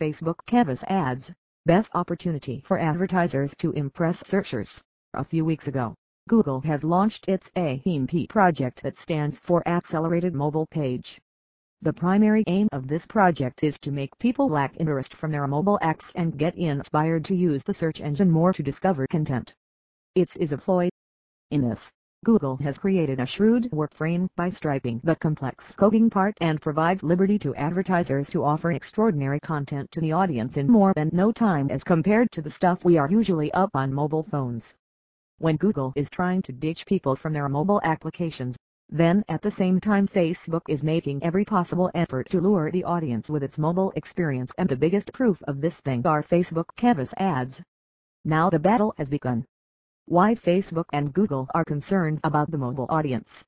Facebook Canvas Ads, best opportunity for advertisers to impress searchers. A few weeks ago, Google has launched its AMP project that stands for Accelerated Mobile Page. The primary aim of this project is to make people lack interest from their mobile apps and get inspired to use the search engine more to discover content. It is a ploy. In this, Google has created a shrewd workframe by striping the complex coding part and provides liberty to advertisers to offer extraordinary content to the audience in more than no time as compared to the stuff we are usually up on mobile phones. When Google is trying to ditch people from their mobile applications, then at the same time Facebook is making every possible effort to lure the audience with its mobile experience and the biggest proof of this thing are Facebook Canvas ads. Now the battle has begun why Facebook and Google are concerned about the mobile audience.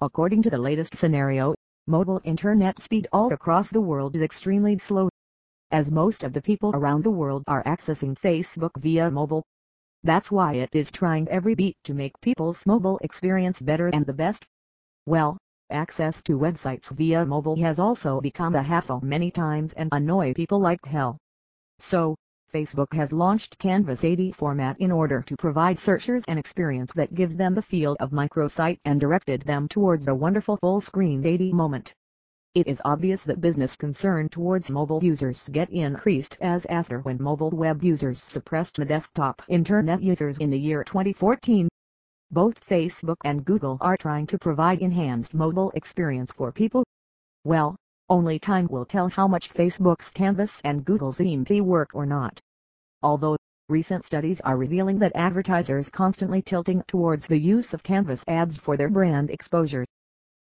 According to the latest scenario, mobile internet speed all across the world is extremely slow. As most of the people around the world are accessing Facebook via mobile. That's why it is trying every beat to make people's mobile experience better and the best. Well, access to websites via mobile has also become a hassle many times and annoy people like hell. So, Facebook has launched Canvas AD format in order to provide searchers an experience that gives them the feel of microsite and directed them towards a wonderful full-screen AD moment. It is obvious that business concern towards mobile users get increased as after when mobile web users suppressed the desktop internet users in the year 2014. Both Facebook and Google are trying to provide enhanced mobile experience for people. Well, only time will tell how much Facebook's Canvas and Google's AMP work or not. Although, recent studies are revealing that advertisers constantly tilting towards the use of Canvas ads for their brand exposure.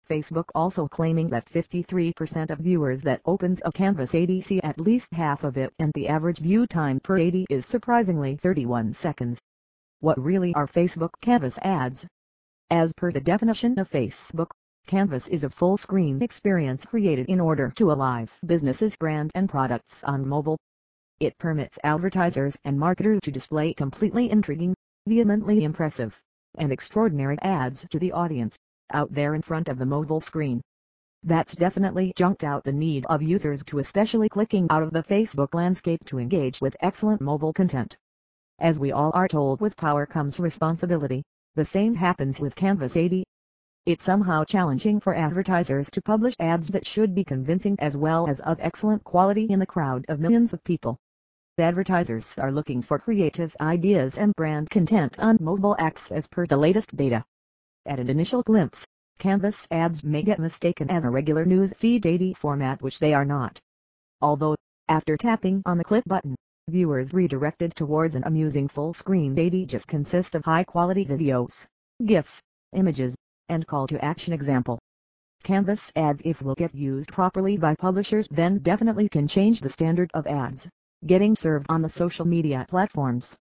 Facebook also claiming that 53% of viewers that opens a Canvas ad see at least half of it and the average view time per ad is surprisingly 31 seconds. What really are Facebook Canvas ads? As per the definition of Facebook, Canvas is a full-screen experience created in order to alive businesses' brand and products on mobile. It permits advertisers and marketers to display completely intriguing, vehemently impressive, and extraordinary ads to the audience, out there in front of the mobile screen. That's definitely junked out the need of users to especially clicking out of the Facebook landscape to engage with excellent mobile content. As we all are told with power comes responsibility, the same happens with Canvas AD. It's somehow challenging for advertisers to publish ads that should be convincing as well as of excellent quality in the crowd of millions of people. Advertisers are looking for creative ideas and brand content on mobile apps as per the latest data. At an initial glimpse, Canvas ads may get mistaken as a regular news feed AD format which they are not. Although, after tapping on the click button, viewers redirected towards an amusing full-screen AD just consist of high-quality videos, GIFs, images, and call to action example. Canvas ads if will get used properly by publishers then definitely can change the standard of ads, getting served on the social media platforms.